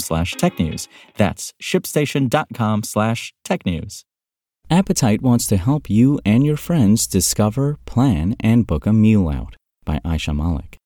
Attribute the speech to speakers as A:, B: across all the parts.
A: slash technews. That's shipstation.com slash technews. Appetite wants to help you and your friends discover, plan, and book a meal out by Aisha Malik.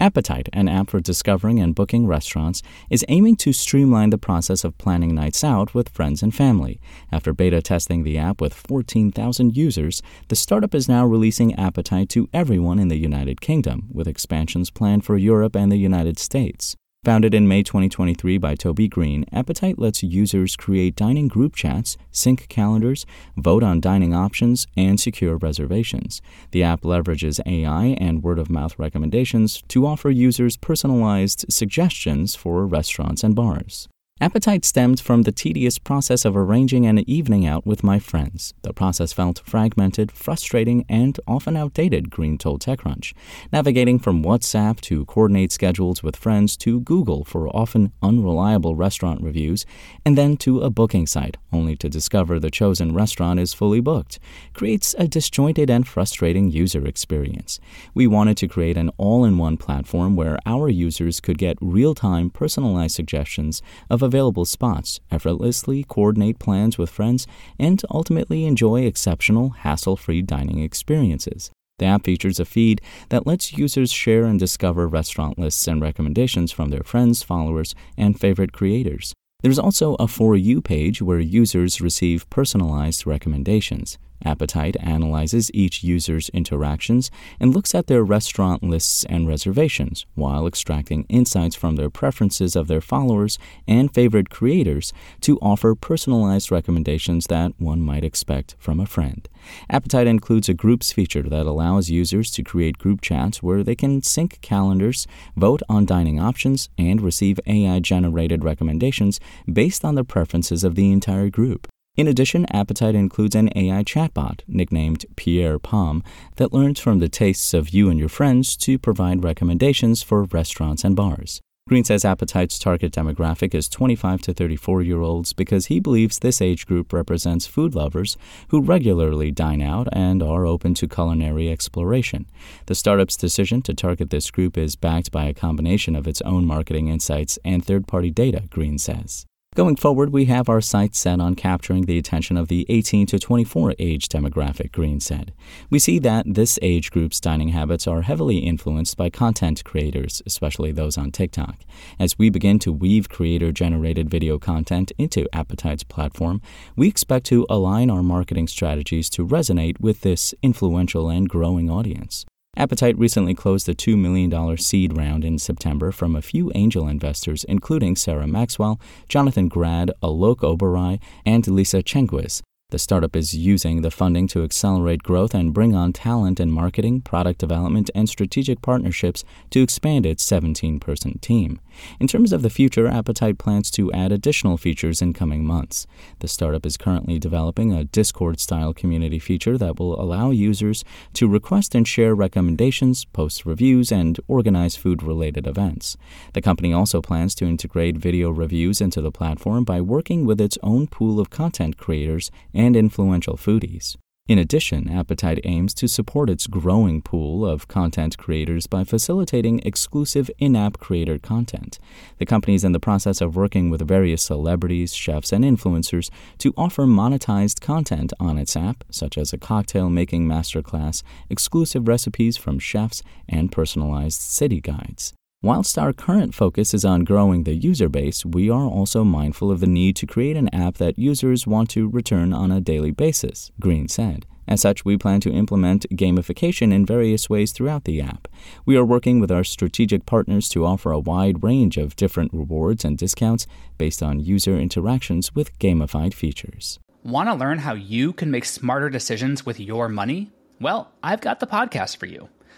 A: Appetite, an app for discovering and booking restaurants, is aiming to streamline the process of planning nights out with friends and family. After beta testing the app with 14,000 users, the startup is now releasing Appetite to everyone in the United Kingdom, with expansions planned for Europe and the United States. Founded in May 2023 by Toby Green, Appetite lets users create dining group chats, sync calendars, vote on dining options, and secure reservations. The app leverages AI and word of mouth recommendations to offer users personalized suggestions for restaurants and bars. Appetite stemmed from the tedious process of arranging an evening out with my friends. The process felt fragmented, frustrating, and often outdated, Green told TechCrunch. Navigating from WhatsApp to coordinate schedules with friends to Google for often unreliable restaurant reviews, and then to a booking site, only to discover the chosen restaurant is fully booked, creates a disjointed and frustrating user experience. We wanted to create an all in one platform where our users could get real time personalized suggestions of available spots, effortlessly coordinate plans with friends, and ultimately enjoy exceptional, hassle free dining experiences. The app features a feed that lets users share and discover restaurant lists and recommendations from their friends, followers, and favorite creators. There's also a For You page where users receive personalized recommendations. Appetite analyzes each user's interactions and looks at their restaurant lists and reservations while extracting insights from their preferences of their followers and favorite creators to offer personalized recommendations that one might expect from a friend. Appetite includes a groups feature that allows users to create group chats where they can sync calendars, vote on dining options, and receive AI generated recommendations based on the preferences of the entire group. In addition, Appetite includes an AI chatbot, nicknamed Pierre Palm, that learns from the tastes of you and your friends to provide recommendations for restaurants and bars. Green says Appetite's target demographic is 25 to 34 year olds because he believes this age group represents food lovers who regularly dine out and are open to culinary exploration. The startup's decision to target this group is backed by a combination of its own marketing insights and third party data, Green says. Going forward, we have our sights set on capturing the attention of the 18 to 24 age demographic, Green said. We see that this age group's dining habits are heavily influenced by content creators, especially those on TikTok. As we begin to weave creator generated video content into Appetite's platform, we expect to align our marketing strategies to resonate with this influential and growing audience. Appetite recently closed a $2 million seed round in September from a few angel investors, including Sarah Maxwell, Jonathan Grad, Alok Oberai, and Lisa Chengiz. The startup is using the funding to accelerate growth and bring on talent in marketing, product development, and strategic partnerships to expand its 17 person team. In terms of the future, Appetite plans to add additional features in coming months. The startup is currently developing a Discord style community feature that will allow users to request and share recommendations, post reviews, and organize food related events. The company also plans to integrate video reviews into the platform by working with its own pool of content creators and influential foodies. In addition, Appetite aims to support its growing pool of content creators by facilitating exclusive in app creator content. The company is in the process of working with various celebrities, chefs, and influencers to offer monetized content on its app, such as a cocktail making masterclass, exclusive recipes from chefs, and personalized city guides. Whilst our current focus is on growing the user base, we are also mindful of the need to create an app that users want to return on a daily basis, Green said. As such, we plan to implement gamification in various ways throughout the app. We are working with our strategic partners to offer a wide range of different rewards and discounts based on user interactions with gamified features.
B: Want to learn how you can make smarter decisions with your money? Well, I've got the podcast for you.